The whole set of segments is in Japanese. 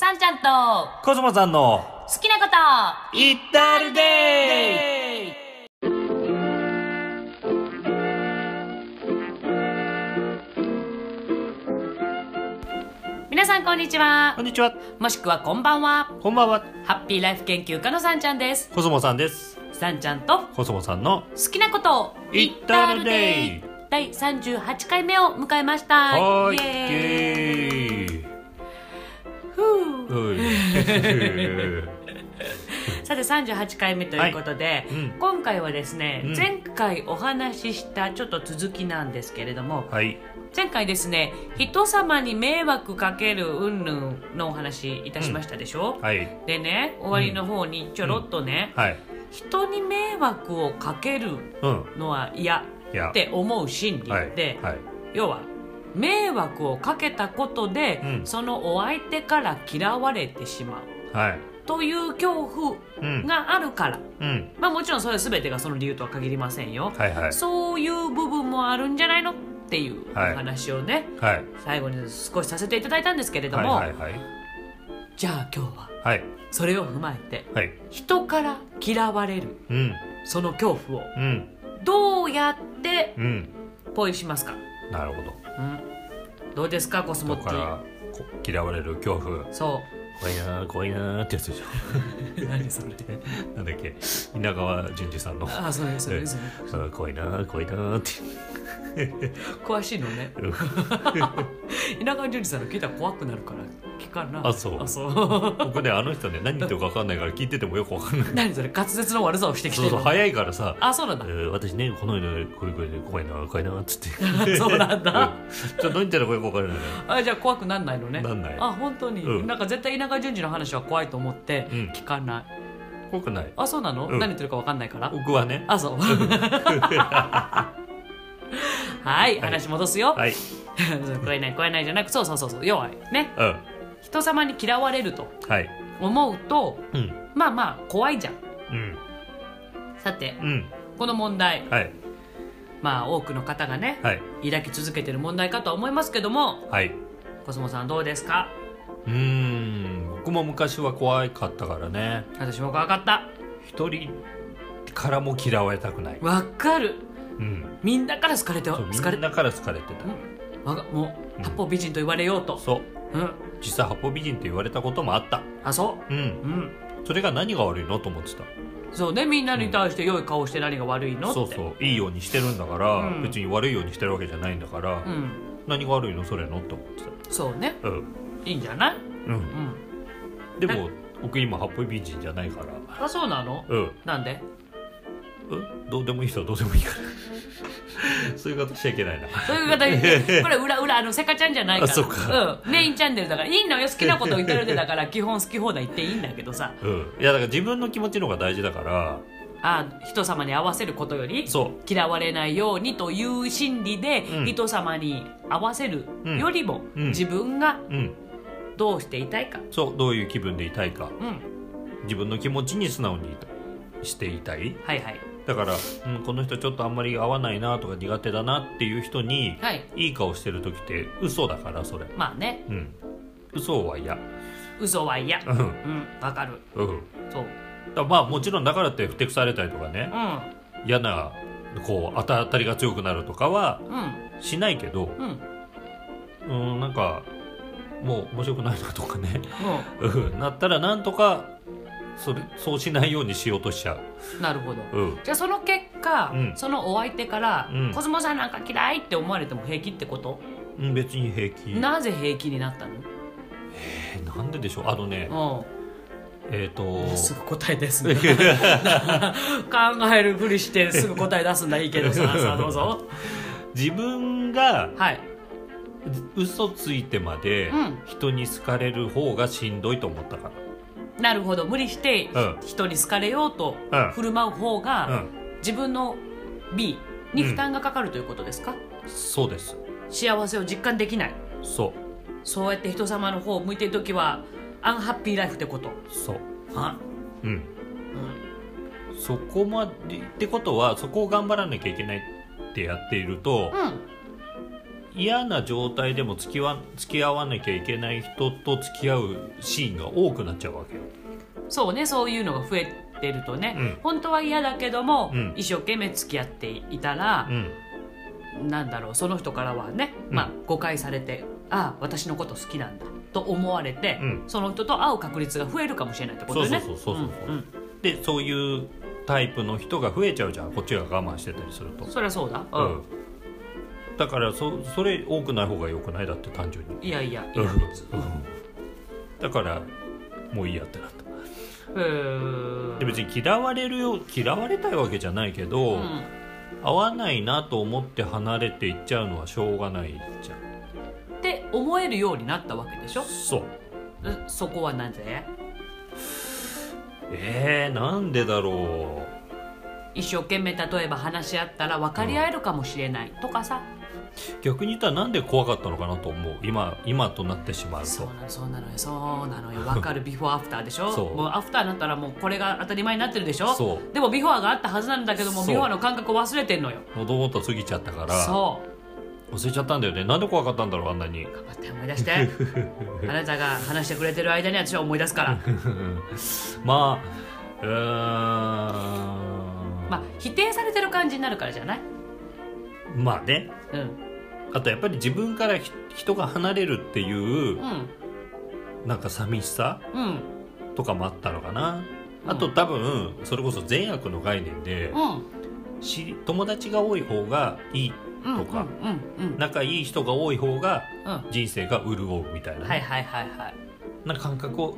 さんちゃんとコスモさんの好きなことイッタルデイ皆さんこんにちは。こんにちは。もしくはこんばんは。こんばんは。ハッピーライフ研究家のさんちゃんです。コスモさんです。さんちゃんとコスモさんの好きなことを言ったるデイ第38回目を迎えました。はーいイエーイさて38回目ということで、い。うん。今回はですね、うん。前回お話ししたちょっと続きなんですけれどもはい。前回ですね人様に迷惑かける云々のお話いたしましたでしょ、はい。でね終わりの方にちょろっとね、はい。人に迷惑をかけるうん。のは嫌って思う心理はい。で、はい。要は迷惑をかけたことで、うん。そのお相手から嫌われてしまう。はい。という恐怖うん。があるから、うん。まあもちろんそれ全てがその理由とは限りませんよ、はいはい。そういう部分もあるんじゃないの？っていうおはい。話をね、はい。最後に少しさせていただいたんですけれども、はいはいはい。じゃあ今日ははい。それを踏まえてはい。人から嫌われるうん。その恐怖をうん。どうやってうん。ポイしますか、なるほど。うん、どうですかコスモッティ嫌われる恐怖。そ怖いな怖いなってやつでしょ。う 何それ。なんだっけ稲川淳二さんの。あそれそれそれあ怖いな怖いなって 詳しいのね。うん。稲川淳二さんの聞いたら怖くなるから聞かんな。あそう。あそう。僕ねあの人ね何言ってるか分かんないから聞いててもよく分かんない何それ滑舌の悪さをしてきてるそうそう早いからさ。あそうなんだ。えー私ねこの間これこれで怖いな怖いなっつってそうなんだ。うんちょっと何言ってるかよく分からないあじゃあ怖くなんないのね。なんない。あ本当に、うん。なんか絶対稲川淳二の話は怖いと思ってうん。聞かない、怖くない。あそうなの、うん。何言ってるか分かんないから。僕はね。あそう はい話戻すよ、はい。怖いない怖いないじゃなくそうそうそうそう。要はねうん。人様に嫌われるとはい。思うとうん。まあまあ怖いじゃん。うん。さてうん。この問題。はい。まあ多くの方がねはい。抱き続けてる問題かとは思いますけどもはい。コスモさんどうですか？うーん。僕も昔は怖かったからね。私も怖かった。一人からも嫌われたくない。わかるうん。みんなから好かれてみ好かれんなから好かれてた。うん。わがもううん。八方美人と言われようと、そう。うん、実際八方美人って言われたこともあった。あそう。ん。ううん。それが何が悪いの？と思ってた。そうね。みんなに対して良い顔して何が悪いのって。そうそう。いいようにしてるんだから、うん。別に悪いようにしてるわけじゃないんだから、うん。何が悪いの？それの？って思ってそうね。たうん。いいんじゃない？うん。うん。でも僕今八方美人じゃないから。あそうなの？うん。なんで？うん？どうでもいい人はどうでもいいから。そういうことしちゃいけないな。そういう方にこれ裏裏あのセカちゃんじゃないから。あそうか。うん、メインチャンネルだからいいのよ好きなこと言ってるでだから 基本好き放題言っていいんだけどさ。うん。いやだから自分の気持ちの方が大事だから。あ人様に合わせることよりそ嫌われないようにという心理で、うん。人様に合わせるよりも、うん。自分がどうしていたいか、そうどういう気分でいたいか。うん、自分の気持ちに素直にしていたい。はいはいだから、うん、この人ちょっとあんまり合わないなとか苦手だなっていう人にはい。いい顔してる時って嘘だからそれ。まあね。うん。嘘は嫌。嘘は嫌。うん。うんわかる。うん。そう。だまあもちろんだからってふてくされたりとかね。う嫌なこう当たりが強くなるとかはんうん。しないけどうん。うんなんかもう面白くないなとかね。う。うん。なったらなんとかそれそうしないようにしようとしちゃう。んなるほど。うん。じゃあその結果、うん。そのお相手から、うんコスモさんなんか嫌いって思われても平気ってこと、うん別に平気。なぜ平気になったの？えなんででしょう？あのねうえっ、とんすぐ答えですね考えるふりしてすぐ答え出すんだ。いいけどさ さあどうぞ。自分がはい。嘘ついてまでうん。人に好かれる方がしんどいと思ったからなるほど。無理してうん。人に好かれようとうん。振る舞う方が、うん。自分の B に負担がかかるということですか、そうです。幸せを実感できない。そそうやって人様の方を向いてる時はアンハッピーライフってこと？うそう。あ、うん。うん、そこまでってことはそこを頑張らなきゃいけないってやっているとうん嫌な状態でも付きわ付き合わなきゃいけない人と付き合うシーンが多くなっちゃうわけよ。そうねそういうのが増えてるとね、うん。本当は嫌だけども、うん。一生懸命付き合っていたらう、ん。なんだろうその人からはね、うん。まあ、誤解されてああ私のこと好きなんだと思われて、うん。その人と会う確率が増えるかもしれないってことね。そうそうそうそうそう。うんでそういうタイプの人が増えちゃうじゃん。こっちが我慢してたりすると。うん、そりゃそうだ、ううんんだからそそれ多くない方がよくないだって単純に。いやいやいうん。や別に。だからもういいやってなった。で別に嫌われるよ嫌われたいわけじゃないけど、うん。合わないなと思って離れていっちゃうのはしょうがないじゃん。って思えるようになったわけでしょ？そう。えそこはなぜえー、なんでだろ一生懸命例えば話し合ったら分かり合えるかもしれないとかさ、う逆に言ったらなんで怖かったのかなと思う。今今となってしまうと。そうなのそうなのよ。そうなのよ。分かる。ビフォーアフターでしょ？そう。もうアフターになったらもうこれが当たり前になってるでしょ？そう。でもビフォーがあったはずなんだけどもそう。ビフォーの感覚を忘れてんのよ。もともと過ぎちゃったから。そう。忘れちゃったんだよね。なんで怖かったんだろうあんなに。頑張って思い出して。あなたが話してくれてる間に私は思い出すから。まあうーん。まあ否定されてる感じになるからじゃない？まあね。うんあとやっぱり自分からひ人が離れるっていううんなんか寂しさうん。とかもあったのかな、うん。あと多分それこそ善悪の概念で、うん友達が多い方がいいうんとか仲いい人が多い方が人生が潤うみたいなね、はいはいはいはい。な感覚を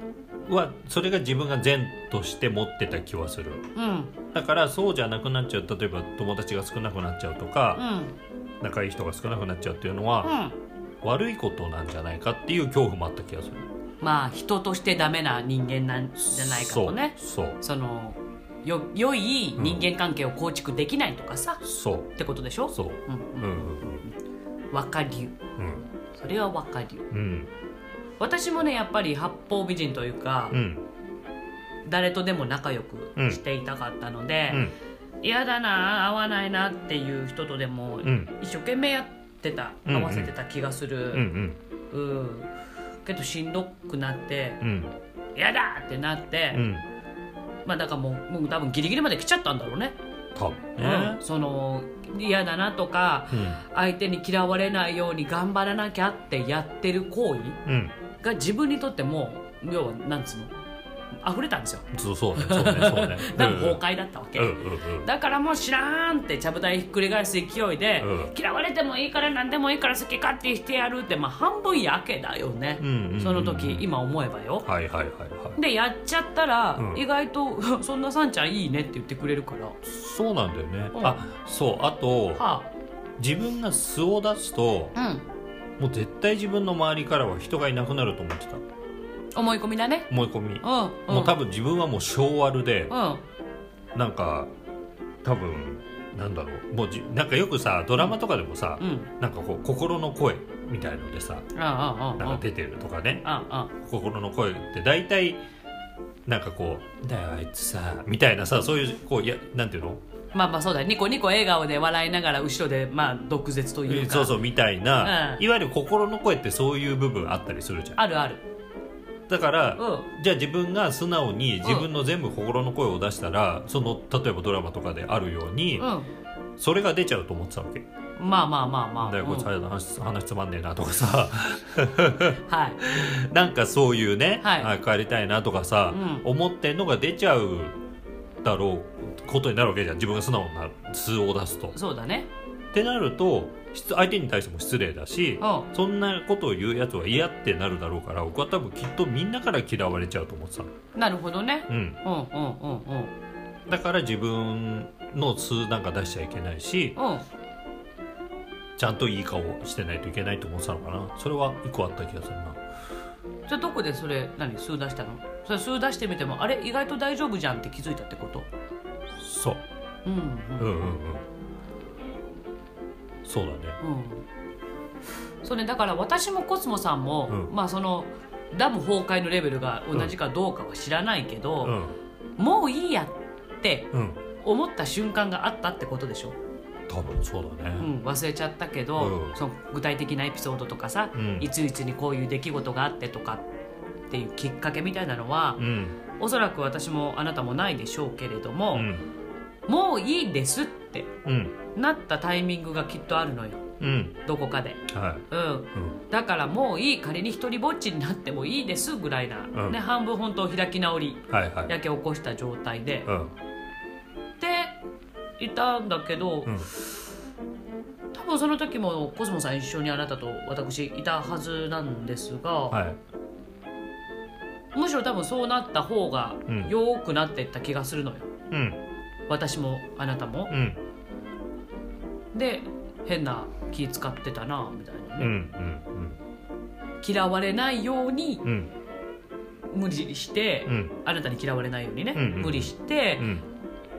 はそれが自分が善として持ってた気はする。うん。だからそうじゃなくなっちゃう。例えば友達が少なくなっちゃうとか、うん仲いい人が少なくなっちゃうっていうのは、うん。悪いことなんじゃないかっていう恐怖もあった気がする。まあ人としてダメな人間なんじゃないかとね。そうそのよ良い人間関係を構築できないとかさ、そう。ってことでしょ？そう。うんうん。うん分かりゅう。うん。それは分かりゅう。うん。私もねやっぱり八方美人というか、うん。誰とでも仲良くしていたかったのでうん嫌、だな合わないなっていう人とでもうん。一生懸命やってたうん合わせてた気がすうんうる、ん。うん。けどしんどくなってうん。嫌だってなって、うん。まあだからもうもう多分ギリギリまで来ちゃったんだろうね、多分。うん。ねその嫌だなとかうん。相手に嫌われないように頑張らなきゃってやってる行為うん。が自分にとっても要はなんつうの溢れたんですよ。そうそうねそうねそうね。多分崩壊だったわけ、うんうんうん。だからもう知らんってちゃぶ台ひっくり返す勢いで、うん。嫌われてもいいから何でもいいから好き勝手してやるってまあ半分やけだよね、うんうんうんその時今思えばよ。はいはいはいはい。でやっちゃったら、うん。意外と「そんなさんちゃんいいね」って言ってくれるから。はそうなんだよね。うん。あそうあとあ。自分が素を出すとうん。もう絶対自分の周りからは人がいなくなると思ってた思い込みだね。思い込み。うん、うん、もう多分自分はもう性悪でうん。なんか多分なんだろう。もうじなんかよくさドラマとかでもさ、うん。なんかこう心の声みたいのでさなんか出てるとかね。ああ心の声って大体なんかこう「だよあいつさ」みたいなさそういうこういやなんていうの？まあまあそうだよ。ニコニコ笑顔で笑いながら後ろでまあ毒舌というか。そうそうみたいな、うん。いわゆる心の声ってそういう部分あったりするじゃん。あるあるだから、うん。じゃあ自分が素直に自分の全部心の声を出したら、その例えばドラマとかであるように、うん。それが出ちゃうと思ってたわけ。まあまあまあまあ。だよこいつうん。話話つまんねえなとかさ。はい。なんかそういうね、はい。あ帰りたいなとかさ、う思ってんのが出ちゃうだろうことになるわけじゃん。自分が素直な素を出すと。そうだね。ってなると失相手に対しても失礼だし、うん。そんなことを言うやつは嫌ってなるだろうから僕は多分きっとみんなから嫌われちゃうと思ってたの。なるほどね。うん、うんうんうんうんだから自分の素なんか出しちゃいけないしうん。ちゃんといい顔してないといけないと思ってたのかな。それは一個あった気がするな。じゃあどこでそれ何？数出したの？それ数出してみてもあれ？意外と大丈夫じゃんって気づいたってこと？そう。うんううん。んうんうんそうだね。うん。そうねだから私もコスモさんも、うん。まあそのダム崩壊のレベルが同じかどうかは知らないけど、うん。もういいやってうん。思った瞬間があったってことでしょ？多分そうだね。うん、忘れちゃったけど、うん。その具体的なエピソードとかさ、うん。いついつにこういう出来事があってとかっていうきっかけみたいなのは、うん。おそらく私もあなたもないでしょうけれども、うんもういいですってうん。なったタイミングがきっとあるのよ。うん。どこかで、はい。うん、うん。だからもういい仮に一人ぼっちになってもいいですぐらいな、うん。ね、半分本当開き直りはいはい。やけ起こした状態で、うん。でいたんだけど、うん。多分その時もコスモさん一緒にあなたと私いたはずなんですが、はい。むしろ多分そうなった方がうん。良くなっていった気がするのよ。うん私もあなたも。う。ん。で変な気使ってたなみたいなうんうね、ん。嫌われないようにうん。うん無理して、うん。あなたに嫌われないようにね、うんうん無理してうん。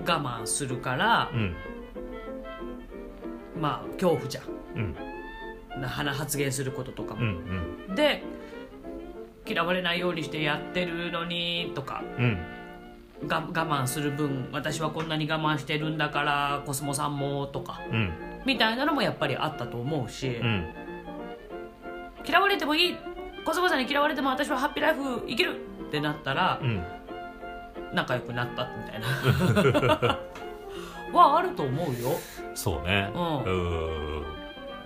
我慢するからう、ん。まあ恐怖じゃ。うん。んな鼻発言することとかうんも、で嫌われないようにしてやってるのにとか。うんが我慢する分私はこんなに我慢してるんだからコスモさんもとかうん。みたいなのもやっぱりあったと思うし、うん。嫌われてもいいコスモさんに嫌われても私はハッピーライフ生きるってなったらうん。仲良くなったみたいな。はあると思うよ。そうね。うん。うん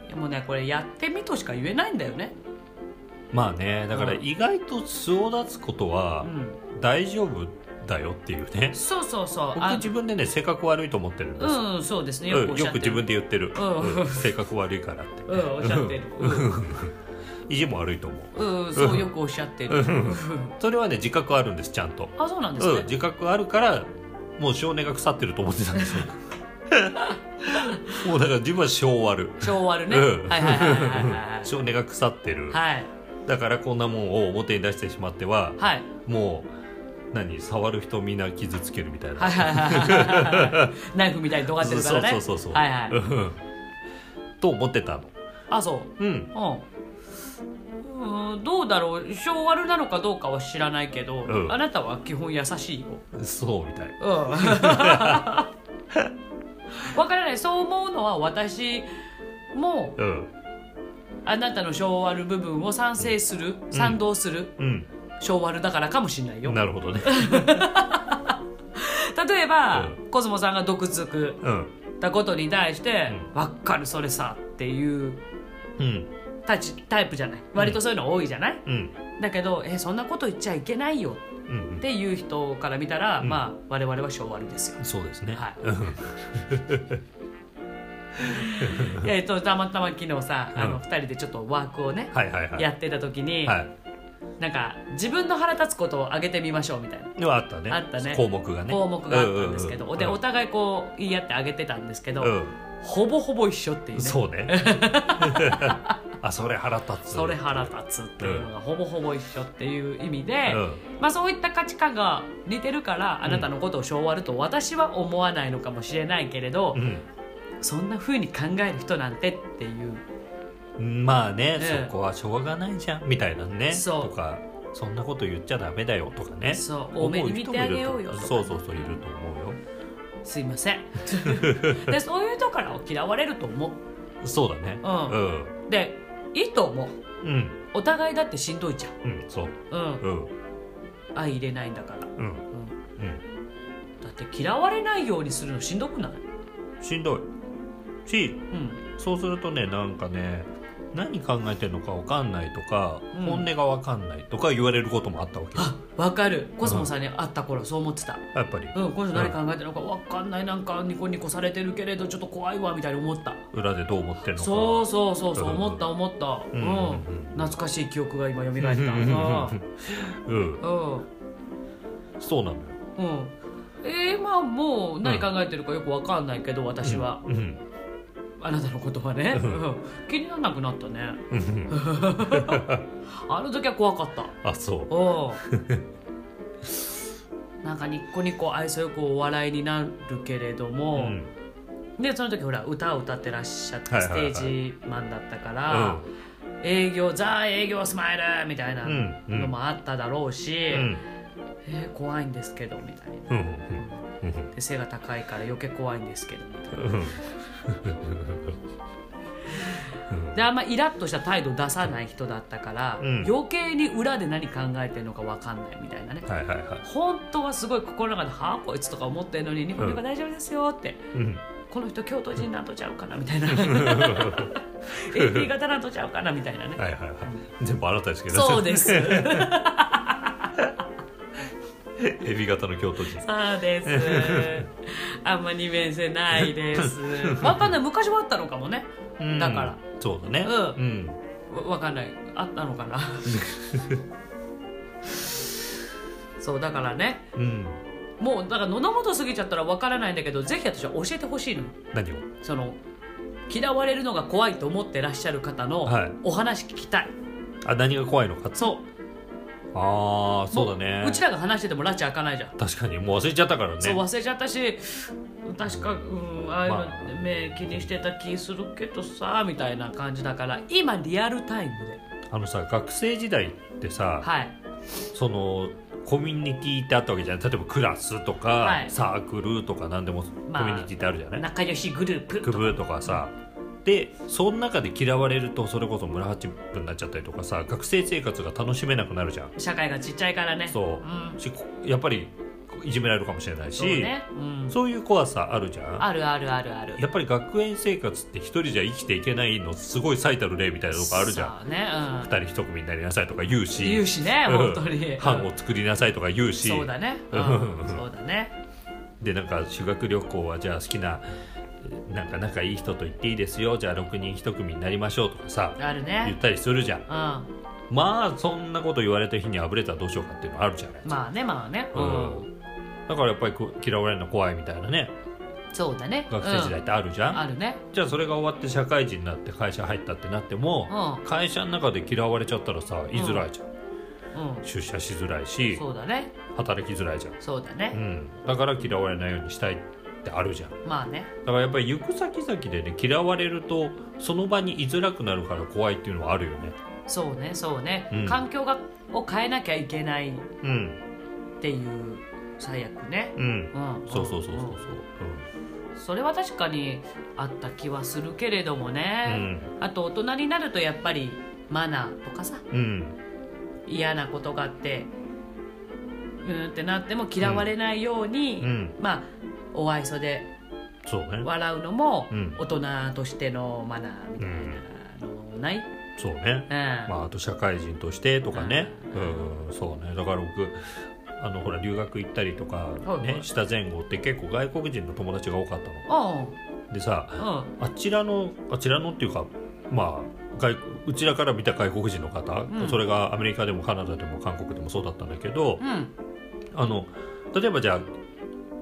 でもねこれやってみとしか言えないんだよね。まあねだからうん。意外と素を出すことうはん。大丈夫だよっていうね。そうそうそう。僕あ自分でね性格悪いと思ってるんです。うんそうですね。うんよくよく自分で言ってる。うん。うん性格悪いからって。うんおっしゃってる。意地も悪いと思う。うん、うん、そうよくおっしゃってる。それはね自覚あるんですちゃんと。あそうなんですね、うん自覚あるからもう少年が腐ってると思ってたんですよ。もうだから自分は性悪昭和るね、うん。はいはいはいはいはい。少年が腐ってる。はい。だからこんなもんを表に出してしまってははい。もう何触る人みんな傷つけるみたいな。はナイフみたいに尖ってるからね。そうそうそうそう。はいはい。う んと思ってたの。あそう。うん。うん。うん。どうだろう。性悪なのかどうかは知らないけど、うん。あなたは基本優しいよ。そうみたい。うん。わからない。そう思うのは私もうん。あなたの性悪部分を賛成する、賛同する。うん性悪だからかもしれないよ。なるほどね。例えば、うコスモさんが毒づくうん。たことに対してう「わ、かるそれさ」っていううん。タチタイプじゃない。割とそういうの多いじゃない、うん。だけど「えそんなこと言っちゃいけないよ」うんっていう人から見たら、うん。まあ我々は性悪ですよ。そうですね。はい。うん。えっとたまたま昨日さあのうん。2人でちょっとワークをね、はいはいはい。やってた時に、はいなんか自分の腹立つことを挙げてみましょうみたいな。ではあったね。あったね。項目がね。項目があったんですけど、でお互いこう言い合って挙げてたんですけど、うんほぼほぼ一緒っていうね。そうね。あそれ腹立つ。それ腹立つっていうのがほぼほぼ一緒っていう意味で、うん。まあ、そういった価値観が似てるからあなたのことを性悪と私は思わないのかもしれないけれど、うん。そんな風に考える人なんてっていうまあね、ええそこはしょうがないじゃんみたいなねそう。とかそんなこと言っちゃダメだよとかね。そう。多めに見てあげようよとかそうそうそういると思うよ。すいません。でそういう人から嫌われると思う。そうだね。うん。でいいと思う。うん。うんお互いだってしんどいじゃん。うんそう。うん。うん。相入れないんだから、うん。うん、うん。だって嫌われないようにするのしんどくない？しんどい。しうん。そうするとねなんかね何考えてるのか分かんないとか、うん。本音が分かんないとか言われることもあったわけよ。あわかる。コスモさんに会った頃そう思ってた。やっぱり。うんこの人何考えてるのかわかんない。なんかニコニコされてるけれどちょっと怖いわみたいに思った。裏でどう思ってるのか。そうそうそうそううん思った思ったうん。懐かしい記憶が今蘇った。うん。うん。うんそうなのよ。うん。えー、まあもう何考えてるかよくわかんないけど私は、うんあなたのことはね、うん。うん。気にならなくなったね。うん。う んあの時は怖かった。あそう。なんかニッコニコ愛想よくお笑いになるけれども、うん。でその時ほら歌を歌ってらっしゃってステはいはい。はいージマンだったから、営業ザ営業スマイルみたいなうん。うん。のもあっただろうし、うん「えー、怖いんですけど」みたいうんなうんうんで背が高いから余計怖いんですけどみたいな。であんまイラッとした態度出さない人だったから、うん。余計に裏で何考えてるのか分かんないみたいなね。はいはいはい。本当はすごい心の中で「はあこいつ」とか思ってるのに「日本語大丈夫ですよ」って、うん。この人京都人なんとちゃうかなみたいな。AB 型なんとちゃうかなみたいなね、はいはいはい。全部あなたですけどそうです エビ型の京都人。です。あんま二面性ないです。分かんない。昔はあったのかもね。うん。だから。そうだね。うん。うん。わ分かんない。あったのかな。そうだからね。うん。もうだから喉元過ぎちゃったら分からないんだけどぜひ私は教えてほしいのよ。何を？その嫌われるのが怖いと思ってらっしゃる方のはい。お話聞きたい、あ何が怖いのかそうああそうだね。もうちらが話してても拉致開かないじゃん、確かにもう忘れちゃったからね。そう忘れちゃったし確か、うん、ああいうのまあ。目気にしてた気するけどさみたいな感じだから今リアルタイムで。あのさ学生時代ってさ、はい。そのコミュニティってあったわけじゃない？例えばクラスとか、はい。サークルとか何でもコまあミュニティってあるじゃない、仲良しグループクブとかさでその中で嫌われるとそれこそ村八分になっちゃったりとかさ学生生活が楽しめなくなるじゃん。社会がちっちゃいからね。そう、うん。しこやっぱりいじめられるかもしれないしそうね、うん、そういう怖さあるじゃん。あるあるあるある。やっぱり学園生活って一人じゃ生きていけないのすごい最たる例みたいなとこあるじゃん。ね、うん、二人一組になりなさいとか言うし。言うしねうん。本当に。班を作りなさいとか言うし。そうだね、そうだね。でなんか修学旅行はじゃあ好きななんか仲いい人と行っていいですよじゃあ6人1組になりましょうとかさあるね。言ったりするじゃん。うん。まあそんなこと言われた日にあぶれたらどうしようかっていうのあるじゃないまあねまあね。う、うん。んだからやっぱり嫌われるの怖いみたいなね。そうだね。学生時代ってあるじゃん、うん。あるね。じゃあそれが終わって社会人になって会社入ったってなっても、う会社の中で嫌われちゃったらさ居づらいじゃん、ん。うん。出社しづらいしそうだね。働きづらいじゃん、そうだね、うん、だから嫌われないようにしたいってあるじゃん。まあね。だからやっぱり行く先々でね嫌われるとその場に居づらくなるから怖いっていうのはあるよね。そうねそうね、うん。環境がを変えなきゃいけないっうん。ていう最悪ね。うん。うん。そうそうそうそうそう。それは確かにあった気はするけれどもうね、ん。あと大人になるとやっぱりマナーとかさうん。嫌なことがあってうんってなっても嫌われないように、うん。まあお愛想でそうね。笑うのもうん。大人としてのマナーみたいなのない、そうね。うん。まああと社会人としてとかね。ううん。そうね。だから僕あのほら留学行ったりとかはいはした前後って結構外国人の友達が多かったの。うん。でさうん。あちらのあちらのっていうかまあ外うちらから見た外国人の方、うん。それがアメリカでもカナダでも韓国でもそうだったんだけど、うん。あの例えばじゃあ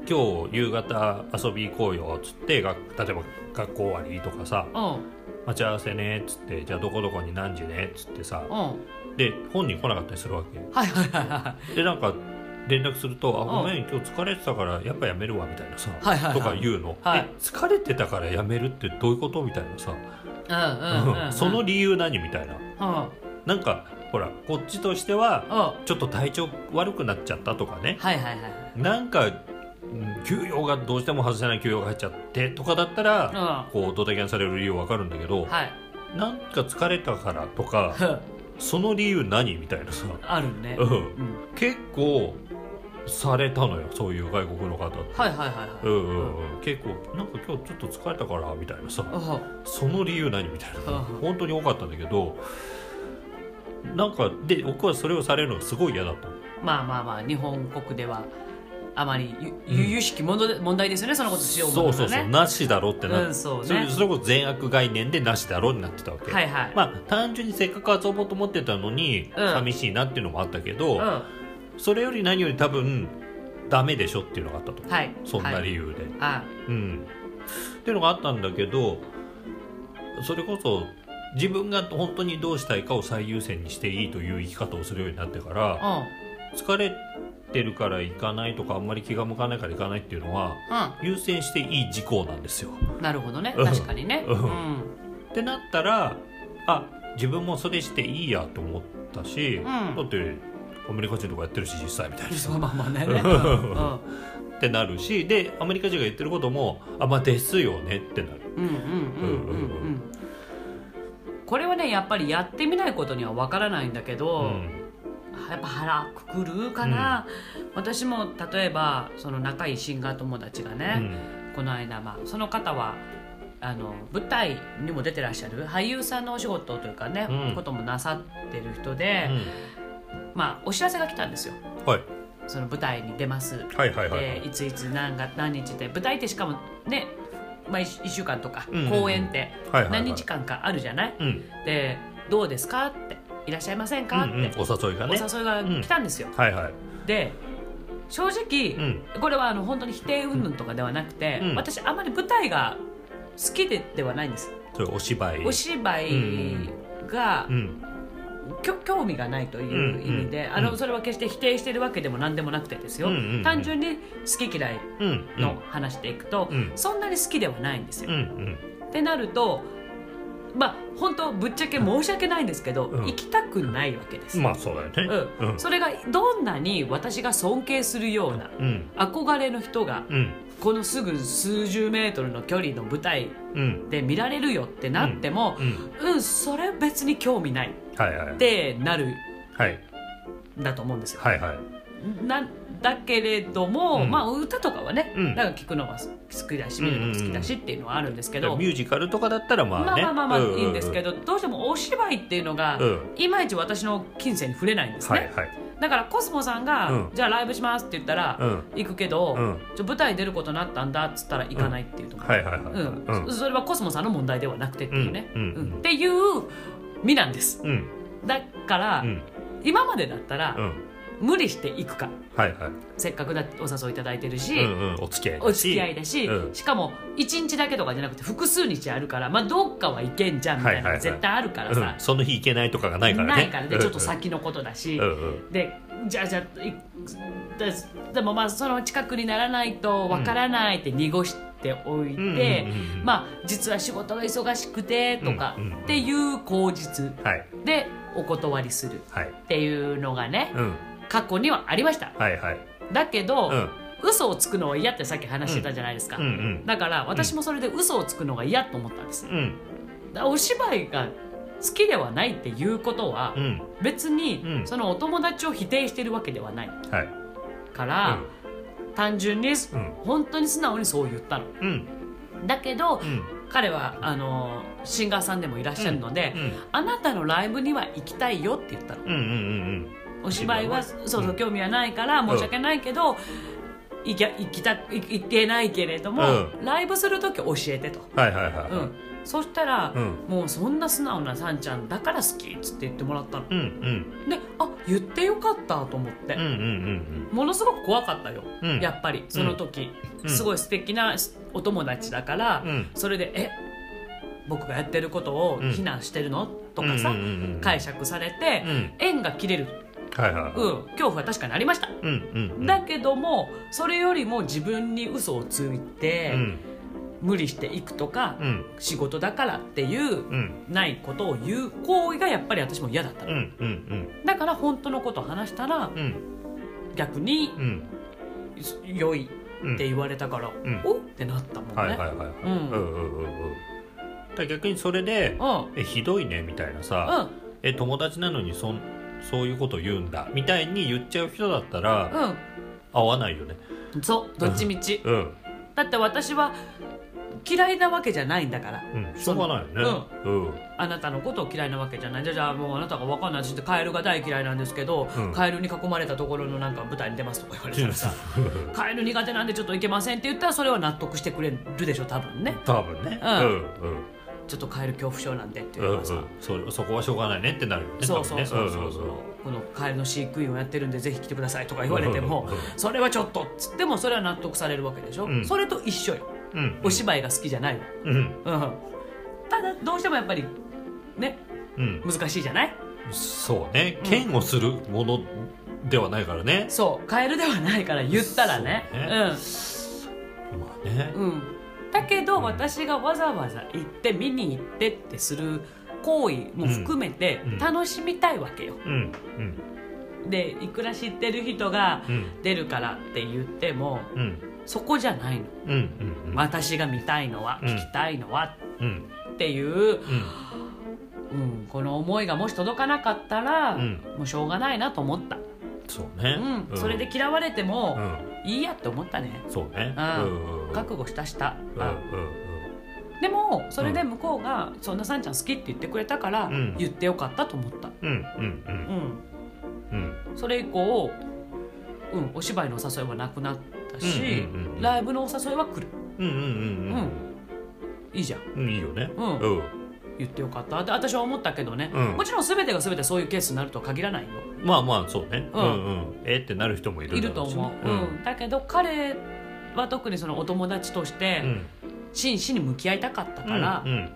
今日夕方遊び行こうよっつってが例えば学校終わりとかさうん。待ち合わせねっつってじゃあどこどこに何時ねっつってさうん。はいで本人来なかったりするわけ。はいはいはでなんか連絡すると「あん。ごめん今日疲れてたからやっぱやめるわ」みたいなさ、はいはいはい。とか言うの、はい。え疲れてたからやめるってどういうことみたいなさ、いうん その理由何みたいな。うん。なんかほらこっちとしてはちょっと体調悪くなっちゃったとかね。いはいはいはい。なんかうん。休養がどうしても外せない休養が入っちゃってとかだったら、こうドタキャンされる理由わかるんだけど、はい。なんか疲れたからとかその理由何みたいなさ、あるね。うん。うん。結構されたのよそういう外国の方って。はいはいはいはい。うんうんうん、結構なんか今日ちょっと疲れたからみたいなさ。うん。その理由何みたいなうん。本当に多かったんだけどなんかで僕はそれをされるのがすごい嫌だったの。まあまあまあ日本国ではあまりゆゆゆしき問題問題ですよねそのことしようそうそうそう、なしだろってな、うんそうね。それそれこそ善悪概念でなしだろになってたわけ、はいはい、まあ単純にせっかく遊ぼうと思ってたのに、うん。寂しいなっていうのもあったけど、うん。それより何より多分ダメでしょっていうのがあったと。はい。そんなはい理由で、あうん。っていうのがあったんだけどそれこそ自分が本当にどうしたいかを最優先にしていいという生き方をするようになってからうん。疲れてるから行かないとかあんまり気が向かないから行かないっていうのは優先していい事項なんですよ。うんなるほどね。うん。確かにね。ううん。んってなったらあ自分もそれしていいやと思ったし、ん。だってアメリカ人とかやってるし実際みたいな。そ うまあまあね、うん。ってなるしでアメリカ人が言ってることもあまあですよねってなる。うん。うんうんうんうん。これはねやっぱりやってみないことにはわからないんだけど、うんやっぱ腹くくるかな、私も例えばその仲いいシンガー友達がね、この間、まあ、その方はあの舞台にも出てらっしゃる俳優さんのお仕事というかね、うん。こともなさってる人で、まあ、お知らせが来たんですよ。うんはい。その舞台に出ます。はいはいはいでいついつ何が何日で舞台ってしかもね、まあ、1, 週間とかうんうんうん。公演ってはいはいはい。何日間かあるじゃない、うん。でどうですか？っていらっしゃいませんか？って、うんうんお誘いがね。お誘いが来たんですよ、はいはい。で正直、うん。これはあの本当に否定云々とかではなくて、うん。私あまり舞台が好きでではないんです。それお芝居。お芝居が、興味がないという意味で、うんあのそれは決して否定してるわけでも何でもなくてですよ、うんうんうん。単純に好き嫌いの話でいくと、うん。そんなに好きではないんですよ。うんうん。ってなるとまあ本当ぶっちゃけ申し訳ないんですけど、うん。行きたくないわけです。まあそうだよね。うん。それがどんなに私が尊敬するようなうん。憧れの人がうん。このすぐ数十メートルの距離の舞台うん。で見られるよってなってもうん。うん、それ別に興味ないってなるはい。んだと思うんですよ。はいはい。なだけれども、うん。まあ歌とかはね、うん。なんか聞くのが好きだし見るのが好きだしっていうのはあるんですけど、ミュージカルとかだったらまあね。まあまあまあいいんですけど、どうしてもお芝居っていうのが、うん。いまいち私の金銭に触れないんですね、はいはい。だからコスモさんが、うん。じゃあライブしますって言ったら、うん。行くけど、うん。ちょ舞台出ることになったんだっつったら行かないっていうところ、はいはいはい。うん。うん。そそれはコスモさんの問題ではなくてっていうね、うんうんうん。っていう身なんです。うん。だから、うん。今までだったら、うん無理して行くか。はいはい。せっかくだお誘いいただいてるし、うんうん。お付き合いだし。お付き合いだし、うん。しかも1日だけとかじゃなくて複数日あるからまあどっかは行けんじゃんみたいなのはいはいはい。絶対あるからうん。さ、その日行けないとかがないからね。ないからね。ちょっと先のことだし、うんうん。でじゃあじゃあいででもまあその近くにならないとわからないって濁しておいて、うんうんまあ実は仕事が忙しくてとかっていう口実はい。でお断りするはい。っていうのがねうん過去にはありました。はいはい。だけど、うん。嘘をつくのは嫌ってさっき話してたじゃないですか、うんうん。だから私もそれで嘘をつくのが嫌と思ったんです、うん。お芝居が好きではないっていうことはうん。別にうん。そのお友達を否定してるわけではない。はい。から、単純にん。本当に素直にそう言ったの。うん。だけど、うん。彼はあのシンガーさんでもいらっしゃるので、うん。あなたのライブには行きたいよって言ったの。うんうんうんお芝居はうんそうそう興味はないから申し訳ないけど、行き行きた行行けないけれども、うライブする時教えてと、はいはいはいうん、そしたら、うん。もうそんな素直なさんちゃんだから好きっつって言ってもらったの。うんうん。であ言ってよかったと思って。うんうんうんものすごく怖かったよ、うん。やっぱりその時、うん。すごい素敵なお友達だから、うん。それで「え僕がやってることをうん。非難してるの?」とかさ、うんうんうんうん。解釈されて、うん。縁が切れる、はいはいうん、恐怖は確かにありました、うんうんうん。だけどもそれよりも自分に嘘をついて、うん。無理していくとか、うん。仕事だからっていう、うん。ないことを言う行為がやっぱり私も嫌だったの、うんうんだから本当のことを話したらうん。うん逆にうん。良いうんって言われたから、ん。おってなったもんね、はいはいはいはい。うん。うんうんうんうん。だから逆にそれでうん。えひどいねみたいなさえ友達なのにそんそういうこと言うんだみたいに言っちゃう人だったらうん。合わないよね。うんそうどっちみち。うん。だって私は嫌いなわけじゃないんだから。うんしょうがないよね。うん。あなたのことを嫌いなわけじゃない。じゃあじゃあもうあなたが分かんない。ってカエルが大嫌いなんですけど、うん。カエルに囲まれたところのなんか舞台に出ますとか言われたらさ カエル苦手なんでちょっといけませんって言ったらそれは納得してくれるでしょ多分ね。多分ね。ううんんうんちょっとカエル恐怖症なんでっていううんうのはさ、ん。それそこはしょうがないねってなるよねそうそうそうそう。そう、このカエルの飼育員をやってるんでぜひ来てくださいとか言われても、うんうんそれはちょっとっつってもそれは納得されるわけでしょ、うん。それと一緒よ。うんうん。お芝居が好きじゃないわ、うんうん、ただどうしてもやっぱりねうん。難しいじゃない？そうね。嫌悪するものではないからね。そう。カエルではないから言ったらね。そうまあね。うん、うん、だけどうん私がわざわざ行って見に行ってってする行為も含めて楽しみたいわけよ、でいくら知ってる人がうん。出るからって言ってもうん。そこじゃないの、うん。うん。うん。私が見たいのは、うん。聞きたいのはうん。っていう、うん。うん、この思いがもし届かなかったら、うん。もうしょうがないなと思った、そうね。うん。それで嫌われてもうんいいやって思ったね。そうね。うん。うん覚悟したした、あうんうん。でもそれで向こうが「そんなさんちゃん好き」って言ってくれたから、うん。言ってよかったと思った、うんうんうん。うん、うん。それ以降、うん、お芝居のお誘いはなくなったし、うんうんうんうん。ライブのお誘いは来る。うんうんうんいいじゃんうん。うんいいよね。うん。うん言ってよかった。って私は思ったけどね、うん。もちろん全てが全てそういうケースになるとは限らないよ。まあまあそうね。ううんんうん。えってなる人もいるいると思う、ねうん。だけど彼は特にそのお友達としてうん。真摯に向き合いたかったから、うん。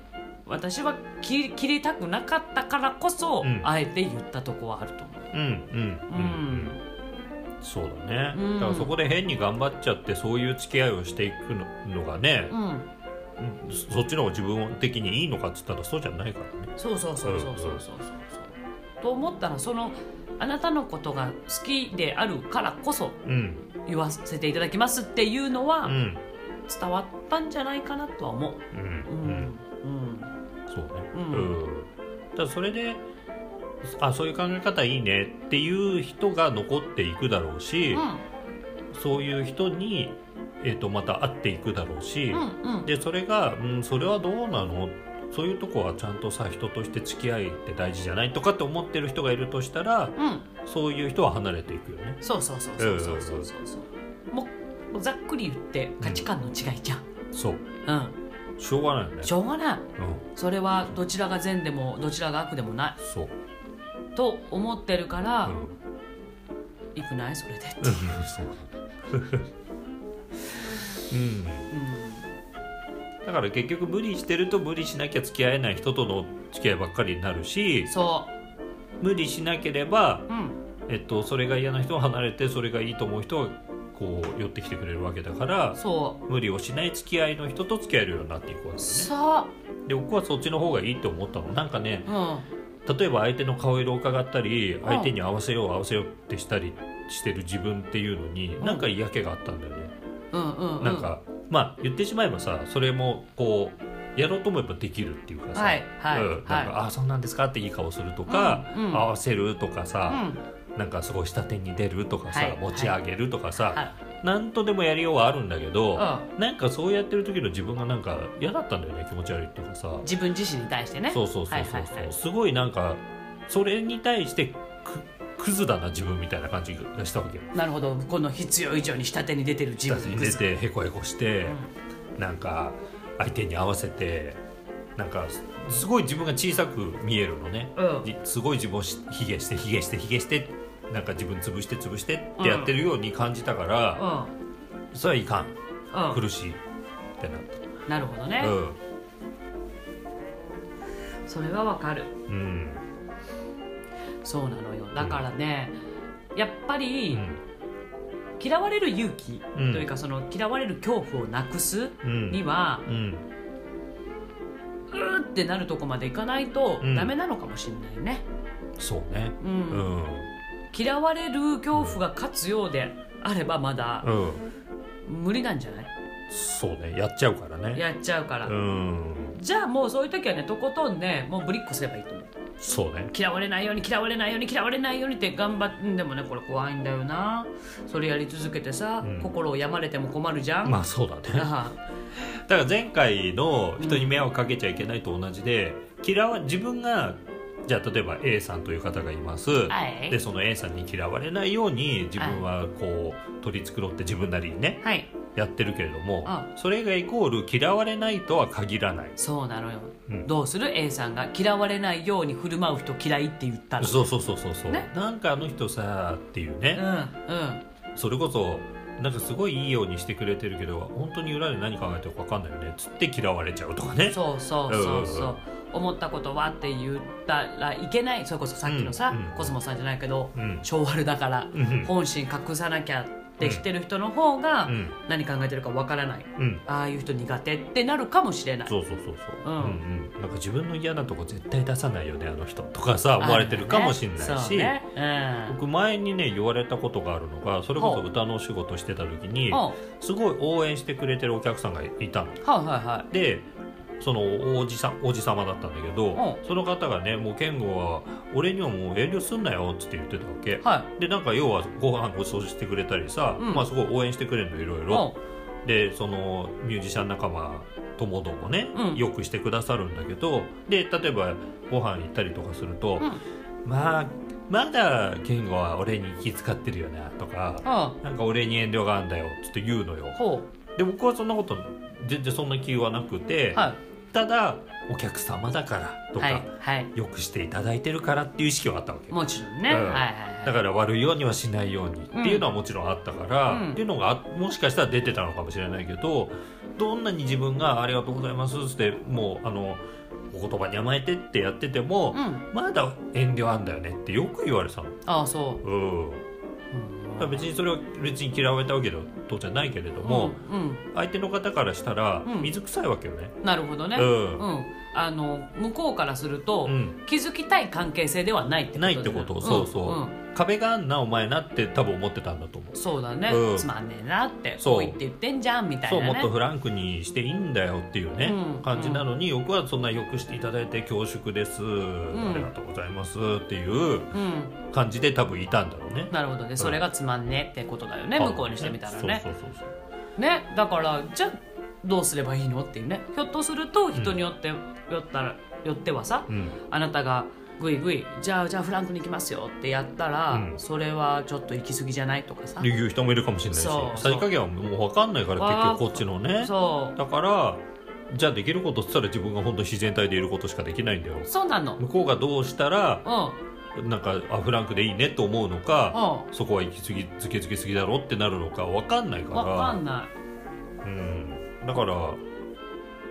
私は切り切りたくなかったからこそ、うん。あえて言ったとこはあると思う。うんうんうんうん。そうだね。うん。だからそこで変に頑張っちゃってそういう付き合いをしていくのがねうん、うん、そっちの方が自分的にいいのかっつったらそうじゃないからね。そうそうそうそうそうそうそう、うん、と思ったらそのあなたのことが好きであるからこそ言わせていただきますっていうのは伝わったんじゃないかなとは思う。うん。うん。うん、そうね、うん、それであそういう考え方いいねっていう人が残っていくだろうし、そういう人にえー、とまた会っていくだろうし、うんうん。でそれが、うん、それはどうなの？そういうとこはちゃんとさ人として付き合いって大事じゃないとかって思ってる人がいるとしたらうん。そういう人は離れていくよね。そうそうそうそうそうそうそう。そうもうざっくり言って価値観の違いじゃん。そう。うん。しょうがないよね。しょうがない。うん、それはどちらが善でもどちらが悪でもない。そう、と思ってるからうん、行くない？それで。う んそううんうんだから結局無理してると無理しなきゃ付き合えない人との付き合いばっかりになるしそ無理しなければ、う。うんえっと、それが嫌な人は離れてそれがいいと思う人はこう寄ってきてくれるわけだからそ無理をしない付き合いの人と付き合えるようになっていくわけう。ですねそう。で僕はそっちの方がいいって思ったのなんかねうん。例えば相手の顔色を伺ったりん相手に合わせよう合わせようってしたりしてる自分っていうのにんなんか嫌気があったんだよね。なんかまあ言ってしまえばさそれもこうやろうと思えばできるっていうかさ、はいはいうん、なんか、はあそうなんですかっていい顔するとか、うんうん。合わせるとかい。さ、うん。なんかすごい下手に出るとかさ、はい持ち上げるとかさ、はい。なんとでもやりようはあるんだけど、うなんかそうやってる時の自分がなんか嫌だったんだよね気持ち悪いっていうかさ。自分自身に対してね。そうそうそうそうはいはいはいすごいなんかそれに対してくクズだな自分みたいな感じがしたわけよなるほど。この必要以上に下手に出てる自下手に出てへこへこして、うなんか相手に合わせてなんかすすごい自分が小さく見えるのね、うんじすごい自分をしひげしてひげしてひげしてなんか自分潰して潰してってやってるように感じたから、うそれはいかんん。うん。苦しいってなっなるほどねた。。うんそれはわかる。うんそうなのよ。だからね、やっぱうりん。嫌われる勇気うん。というかその嫌われる恐怖をなくすうん。には、うん。うーってなるとこまでいかないとうん。ダメなのかもしれないね。そうね。う。うんん。嫌われる恐怖が勝つようであればまだうん。無理なんじゃない？そうね。やっちゃうからね。やっちゃうから。うんじゃあもうそういう時はねとことんねもうぶりっこすればいいと思う。そうね。嫌われないように嫌われないように嫌われないようにって頑張ってでもねこれ怖いんだよな。それやり続けてさ、うん。心を病まれても困るじゃん、まあそうだね。あ。だから前回の人に迷惑かけちゃいけないと同じで、嫌わ自分がじゃあ例えば A さんという方がいます、はい。でその A さんに嫌われないように自分はこう取り繕って自分なりにね。はいやってるけれども、うそれがイコール嫌われないとは限らない。そうなのよ、うん。どうする？A さんが嫌われないように振る舞う人嫌いって言ったら。そうそうそうそうそう、ね。なんかあの人さっていうね、うんうん。それこそなんかすごいいいようにしてくれてるけど本当に裏で何考えてるか分かんないよね。つって嫌われちゃうとかね。そうそうそうそう,、思ったことはって言ったらいけない？それこそさっきのさ、うんうんコスモさんじゃないけど、うん。性悪だから、うん本心隠さなきゃってしてる人の方がうん。何考えてるかわからない、うん。ああいう人苦手ってなるかもしれない。そうそうそうそう、うん。うんうん。なんか自分の嫌なとこ絶対出さないよねあの人。とかさ思われてるかもしれないし、ね。うん。僕前にね言われたことがあるのがそれこそ歌のお仕事してた時にはすごい応援してくれてるお客さんがいたの。あはいはいはい。でそのおじさんおじ様だったんだけど、うその方がね「もう健吾は俺にはもう遠慮すんなよ」っつって言ってたわけ。はでなんか要はご飯ごちそうしてくれたりさ、うん。まあすごい応援してくれるのいろいいろでそのミュージシャン仲間ともどもね、うん。よくしてくださるんだけどで例えばご飯行ったりとかすると、うん。まあまだ健吾は俺に気遣ってるよなとかはなんか俺に遠慮があるんだよっつって言うのよ。で僕はそんなこと全然そんな気はなくて、うはただお客様だからとか、いはいはい。よくしていただいてるからっていう意識はあったわけ。もちろんね、うん。はいはいはい。だから悪いようにはしないようにっていうのはもちろんあったから、うん。っていうのがあもしかしたら出てたのかもしれないけどどんなに自分が「ありがとうございます」ってもうあのお言葉に甘えてってやってても、うん。まだ遠慮あんだよねってよく言われてたの。ああそう。んう、だから別にそれは別に嫌われたわけでは当然ないけれども、うんうん。相手の方からしたらうん。水臭いわけよね。なるほどね、うん。うんあの向こうからすると、うん。気づきたい関係性ではないってことないってこと、そうそう、んん。壁があんなお前なって多分思ってたんだと思う。そうだね、うん。つまんねえなってそう。言って言ってんじゃんみたいそうなねもっとフランクにしていいんだよっていうね、うん感じなのに僕はそんなよくしていただいて恐縮です、ん。ありがとうございますっていううん。感じで多分いたんだろうね。なるほどね。それがつまんねえってことだよね、向こうにしてみたらね。そうそうそうそう。ねだからじゃあどうすればいいの？っていうね。ひょっとすると人によって、よったらよってはさうん。あなたがグイグイじゃあじゃあフランクに行きますよってやったら、うん。それはちょっと行き過ぎじゃないとかさ。っていう人もいるかもしれないしさじ加減はもう分かんないからわ結局こっちのね。そう。だからじゃあできることっつったら自分が本当に自然体でいることしかできないんだよ。そうなの。向こうがどうしたらうん。なんかあフランクでいいねと思うのかうそこは行き過ぎずけずけすぎだろってなるのか分かんないかんわからんなうんだから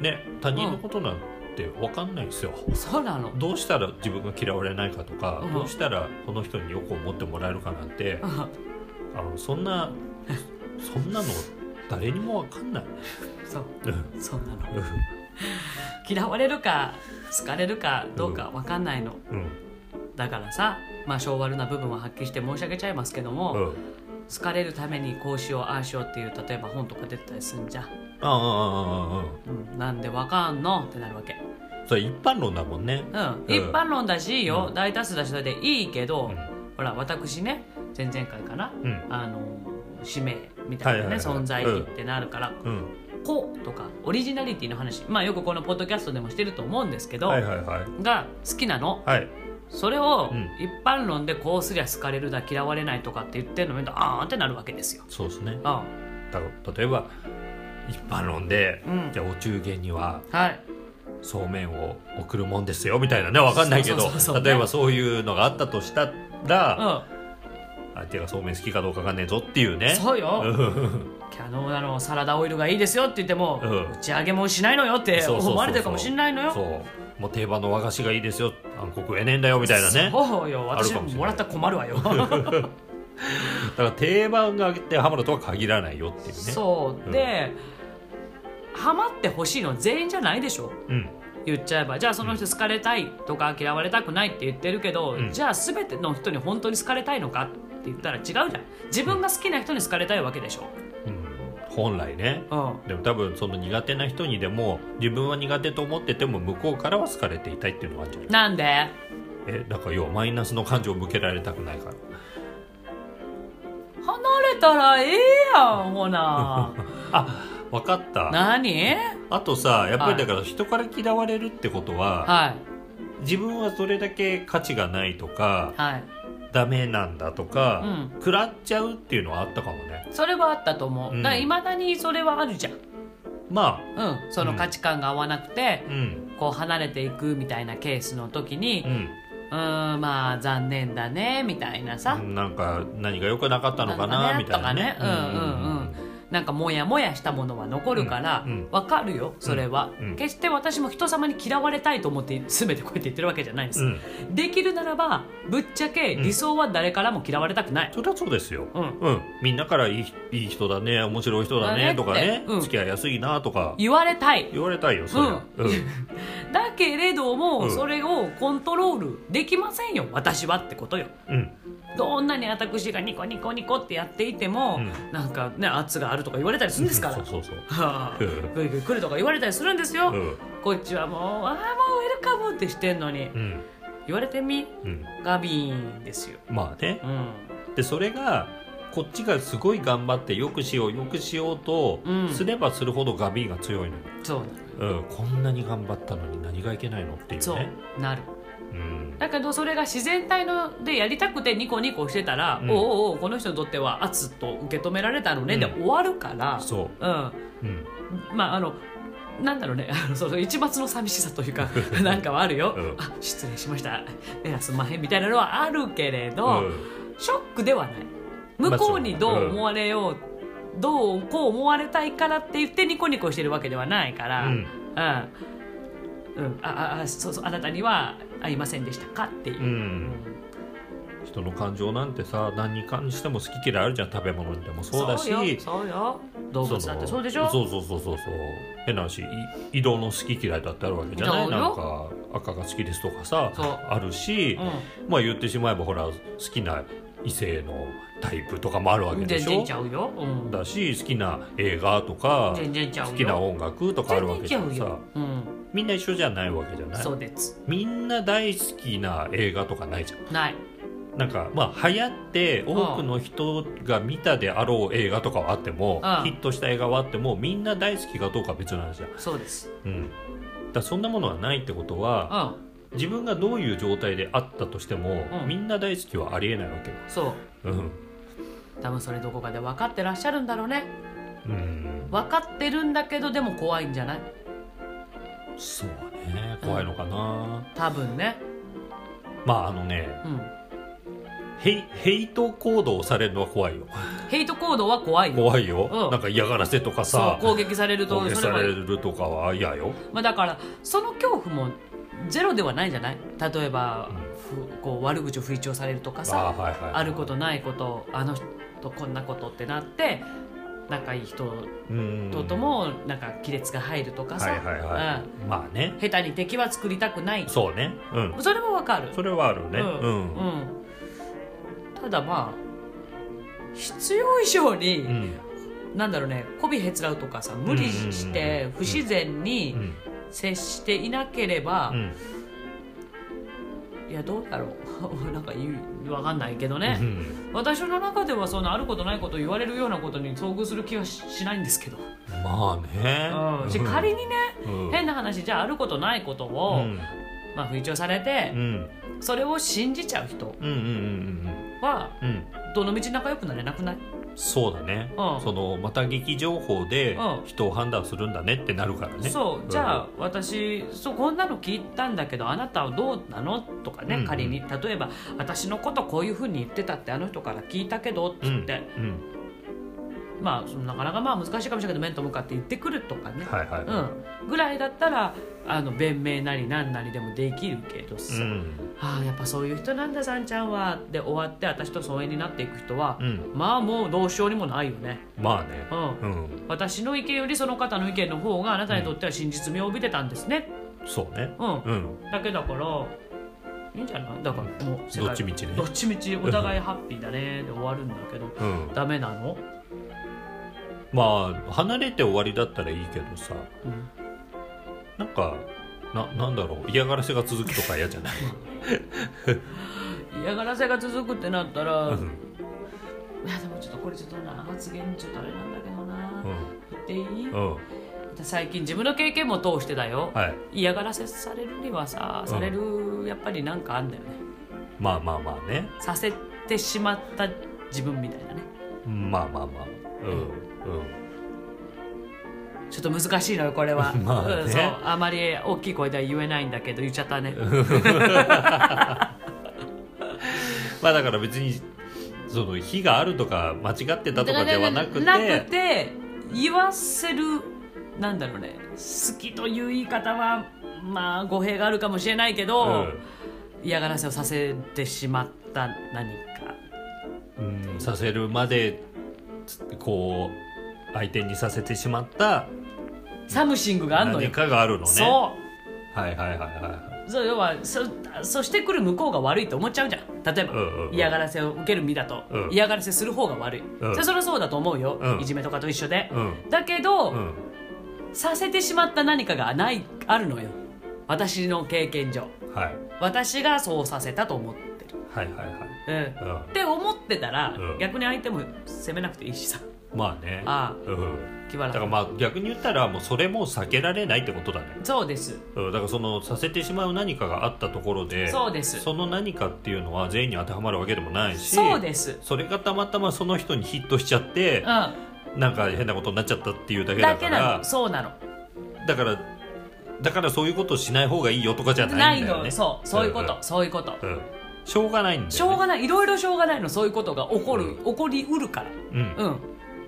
ね他人のことなんて分かんないですよ、いそうなの。どうしたら自分が嫌われないかとか、うん。どうしたらこの人によく思ってもらえるかなんて、うん。あのそんなそんなの誰にも分かんない、そう。うん。そうなの。嫌われるか好かれるかどうかわかんないの、うん。だからさまあ性悪な部分は発揮して申し上げちゃいますけども、うん。好かれるためにこうしようああしようっていう例えば本とか出てたりすんじゃん、ああ。あああああうん、なんでわかんの？ってなるわけ。それ一般論だもんね。うん、一般論だしいいよ、うん。大多数だしそれでいいけど、うん。ほら私ね前々回かなうん。あの使命みたいなね、はいはいはい存在意義ってなるからうん「こ」とかオリジナリティの話まあよくこのポッドキャストでもしてると思うんですけど、はいはいはい。が好きなの。はい。それをうん。一般論でこうすりゃ好かれるだ嫌われないとかって言ってるの見るとあーってなるわけですよ。そうですね。あだ例えば一般論で、うん。じゃあお中元にははい。そうめんを送るもんですよみたいなねわかんないけど例えばそういうのがあったとしたら、う相手がそうめん好きかどうかわかんねえぞっていうね。ん、そうよ。うん。キャノーラのサラダオイルがいいですよって言っても、うん。打ち上げもしないのよって思われてるかもしれないのよ。そう。もう定番の和菓子がいいですよ暗黒えねえんだよみたいなね。そうよ。私ももらったら困るわよ。だから定番が当てはまるとは限らないよっていうね。そう、うん。でハマってほしいのは全員じゃないでしょ？うん。言っちゃえばじゃあその人好かれたいとか嫌われたくないって言ってるけど、うん。じゃあ全ての人に本当に好かれたいのかって言ったら違うじゃん。自分が好きな人に好かれたいわけでしょ、うん。本来ね。うん、でも多分その苦手な人にでも自分は苦手と思ってても向こうからは好かれていたいっていうのがあるんじゃない？なんで？えだから要はマイナスの感情を向けられたくないから。離れたらええやんほな。あ分かった。何？あとさやっぱはい。りだから人から嫌われるってことは、はい。自分はそれだけ価値がないとかはい。ダメなんだとか、うん。食らっちゃうっていうのはあったかもね。それはあったと思う、うん。だからいまだにそれはあるじゃん。まうん。その価値観が合わなくてあ、うん。こう離れていくみたいなケースの時にうん。うーんまあ残念だねみたいなさ、なんか何が良くなかったのかなみたいなね。とかねうんうんうんなんかモヤモヤしたものは残るからわかるよそれは、うん。決して私も人様に嫌われたいと思って全てこうやって言ってるわけじゃないんです、うん。できるならばぶっちゃけ理想は誰からも嫌われたくない、そりゃそうですよ、うん。うん、みんなからいいいい人だね面白い人だだねとかね、うん。付き合いやすいなとか。言われたい。言われたいよそりゃ、うん。だけれども、うん。それをコントロールできませんよ私はってことよ。うん。どんなに私がニコニコニコってやっていても、うん。なんかね圧があるとか言われたりするんですから。そうそうそう。来るとか言われたりするんですよ、うん。こっちはもうああもうウェルカムってしてんのに。うん。言われてみうん。ガビーンですよ、まあね。うん、でそれがこっちがすごい頑張ってよくしようよくしようとうん。すればするほどガビーが強いのよ、そううん、こんなに頑張ったのに何がいけないのっていうそう。ねなる。うんだけどそれが自然体のでやりたくてニコニコしてたら、うん。おうおこの人にとっては圧と受け止められたのね、うん。で終わるからそう。ん。う、うん、まああのなんだろうね あのその一抹の寂しさというか なんかはあるよ、うん。あ失礼しました。いやすんまへんみたいなのはあるけれど、うん。ショックではない。向こうにどう思われよう、どうこう思われたいからって言ってニコニコしてるわけではないから、うん。うん。うん。ああそうそうあなたには合いませんでしたかっていう、うん。人の感情なんてさ何に関しても好き嫌いあるじゃん食べ物でもそうだし。そうよそうよ。動物だってそうでしょ？そうそうそうそうそう。変な話い色の好き嫌いだってあるわけじゃない？なんか赤が好きですとかさあるし、まあ言ってしまえばほら好きな異性のタイプとかもあるわうん、けでしょ？全然ちゃうよ、うん、だし好きな映画とか全然ちゃうよ。好きな音楽とかあるわけじゃんさ。うん、みんな一緒じゃないわけじゃない？そうです。みんな大好きな映画とかないじゃん。ない。なんかまあ流行って多くの人が見たであろう映画とかはあっても、うん。ヒットした映画はあってもみんな大好きかどうかは別の話だ,、そうです。うん、だそんなものはないってことうはん。自分がどういう状態であったとしても、うん。みんな大好きはありえないわけよ、そう。うん多分それどこかで分かってらっしゃるんだろうね。うん、分かってるんだけどでも怖いんじゃない？そうね。怖いのかな、多分ね。まああのねうん。ヘイヘイト行動をされるのは怖いよ。ヘイト行動は怖いよ。怖いよ、うん。なんか嫌がらせとかさ攻撃されると攻撃されるとかは嫌よ。まあ、だからその恐怖もゼロではないんじゃない？例えば、ふこう悪口を吹聴されるとかさあーはいはいあることないことあの人こんなことってなって仲いい人うんとともなんか亀裂が入るとかさ、はいはいはい、まあね。うん下手に敵は作りたくない。そうね。うん。それもわかる。それはあるね。ううん。んうん。ただまあ必要以上に、うん。なんだろうね媚びへつらうとかさ無理して不自然にうん。接していなければ、うんいやどうだろう。なんか言うわかんないけどね、うん。私の中ではそのあることないこと言われるようなことに遭遇する気はししないんですけど、まあね。うん、し仮にね、うん。変な話じゃああることないことうを、ん。まあ、吹聴されてう、ん。それを信じちゃう人うんうんうんはどの道仲良くなれなくない？そうだね。うん。そのまた劇情報でうん。人を判断するんだねってなるからね。そう。じゃあ私そうこんなの聞いたんだけどあなたはどうなの？とかね、うんうん。仮に。例えば私のことこういうふうに言ってたってあの人から聞いたけどって。うん。うんまあそのなかなかまあ難しいかもしれないけど面と向かって言ってくるとかね、はいはいうん、ぐらいだったらあの弁明なりなんなりでもできるけどさ、うん。ああやっぱそういう人なんださんちゃんは。で終わって私と疎遠になっていく人は、うん。まあもうどうしようにもないよね、まあね。うん。うん。私の意見よりその方の意見の方があなたにとっては真実味を帯びてたんですね、そうね。うん。うん。だけだからいいんじゃない？だからもうどっちみちね。どっちみちお互いハッピーだね。で終わるんだけど。うん。ダメなの、まあ離れて終わりだったらいいけどさ。うん。なんかななんだろう。嫌がらせが続くとか嫌じゃない？嫌がらせが続くってなったら、うん。いやでもちょっとこれちょっとな発言ちょっとあれなんだけどな、う言っていい、ん。うん最近自分の経験も通してだよ、はい。嫌がらせされるにはさされるやっぱりなんかあんだよね。まあまあまあね。させてしまった自分みたいなねまあまあまあ。うん。うん。ちょっと難しいのよこれは、まあね。うんそう。あまり大きい声では言えないんだけど言っちゃったね。まあだから別にそその非があるとか間違ってたとかではなくて。なくて言わせるなんだろうね。好きという言い方はまあ語弊があるかもしれないけど、嫌がらせをさせてしまった何させるまでこう相手にさせてしまった something があるのよ。何かがあるのね。そう。はいはいはいはそう要はそそしてくる向こうが悪いと思っちゃうじゃん。例えば、うんうんうん。嫌がらせを受ける身だと、うん。嫌がらせする方が悪い、うん。それそれはそうだと思うよ、うん。いじめとかと一緒で、だけど、うん。させてしまった何かがないあるのよ。私の経験上。はい。私がそうさせたと思ってる、はいはいはいうん、うんって思ってたら、うん。逆に相手も責めなくていいしさ。まあね。あうん。あ気はだからまあ逆に言ったらもうそれも避けられないってことだね。そうです。うん。だからそのさせてしまう何かがあったところでそうです。その何かっていうのは全員に当てはまるわけでもないしそうです。それがたまたまその人にヒットしちゃってうなんか変なことになっちゃったっていうだんけだだけなからの。そうなの。だからだからそういうことをしない方がいいよとかじゃないんだよね。そう。そういうこと、そういうこと。うん、うんしょうがないんだよ、ね、しょうがない。いろいろしょうがないの。そういうことが起こる、うん。起こりうるから。うん。うん。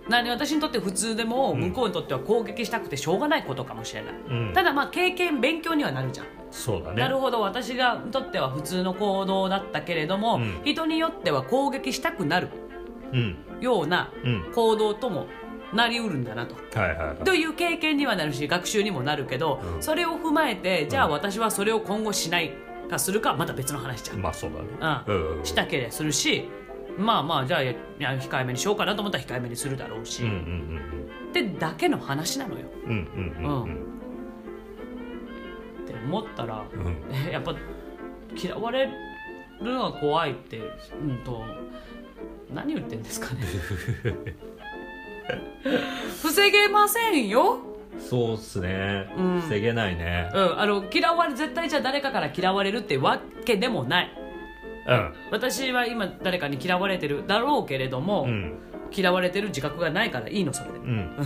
何私にとって普通でもうん。向こうにとっては攻撃したくてしょうがないことかもしれない、うん。ただまあ経験勉強にはなるじゃん、そうだね。なるほど。私がにとっては普通の行動だったけれども、うん。人によっては攻撃したくなるうん。ようなうん。行動ともなりうるんだなと。はいはいはい。という経験にはなるし学習にもなるけど、うん。それを踏まえてじゃあうん。私はそれを今後しないかするかはまた別の話じゃん、まあそうだね。うん。うんうんしたければするしまあまあじゃあいや控えめにしようかなと思ったら控えめにするだろうし、うんうんってだけの話なのよ。うんうんうんうん。うん。って思ったらうん。え やっぱ嫌われるのが怖いってうんと何言ってんですかね。防げませんよ、そうっすね、うん。防げないね。うん、あの嫌われ絶対じゃあ誰かから嫌われるってわけでもない。うん。私は今誰かに嫌われてるだろうけれども、うん。嫌われてる自覚がないからいいのそれで。うん。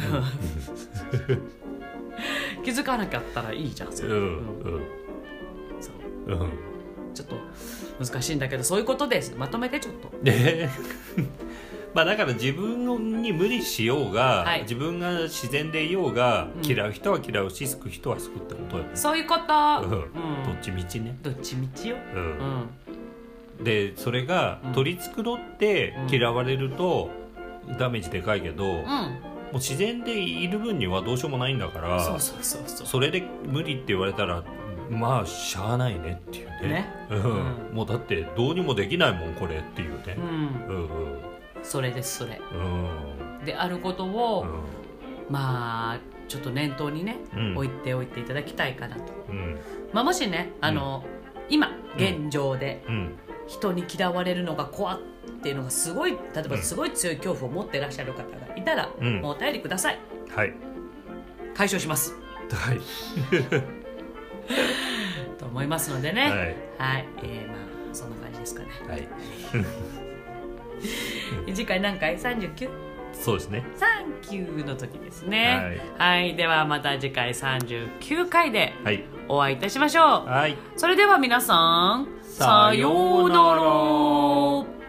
気づかなかったらいいじゃんそれ、うん。うん。そう。うん。ちょっと難しいんだけどそういうことです。まとめてちょっと。で まあだから自分に無理しようが、はい。自分が自然でいようが、うん。嫌う人は嫌うし救う人は救うってことよね、そういうこと、うん。うん。どっちみちね、どっちみちよ、うん。うん、でそれがうん。取り繕ってうん。嫌われると、ダメージでかいけど、もうん、う自然でいる分にはどうしようもないんだからそうそうそうそう。それで無理って言われたらまあしゃあないねっていうね。ね。うん。うん。もうだってどうにもできないもんこれっていうね。うん。うんうんそれですそれ。うん。であることを、うまあちょっと念頭にね、うん。置いておいていただきたいかなと、まあ、もしねあの、今現状でうん。人に嫌われるのが怖っていうのがすごい例えばすごい強い恐怖を持ってらっしゃる方がいたら、うん。もうお便りください。はい。解消します。はい。と思いますのでね。はい。はい、えーまあそんな感じですかね。はい 次回何回？39? そうですね。サンキューの時ですね。はい、ではまた次回39回ではい。お会いいたしましょう。はい。それでは皆さんさようなら。ら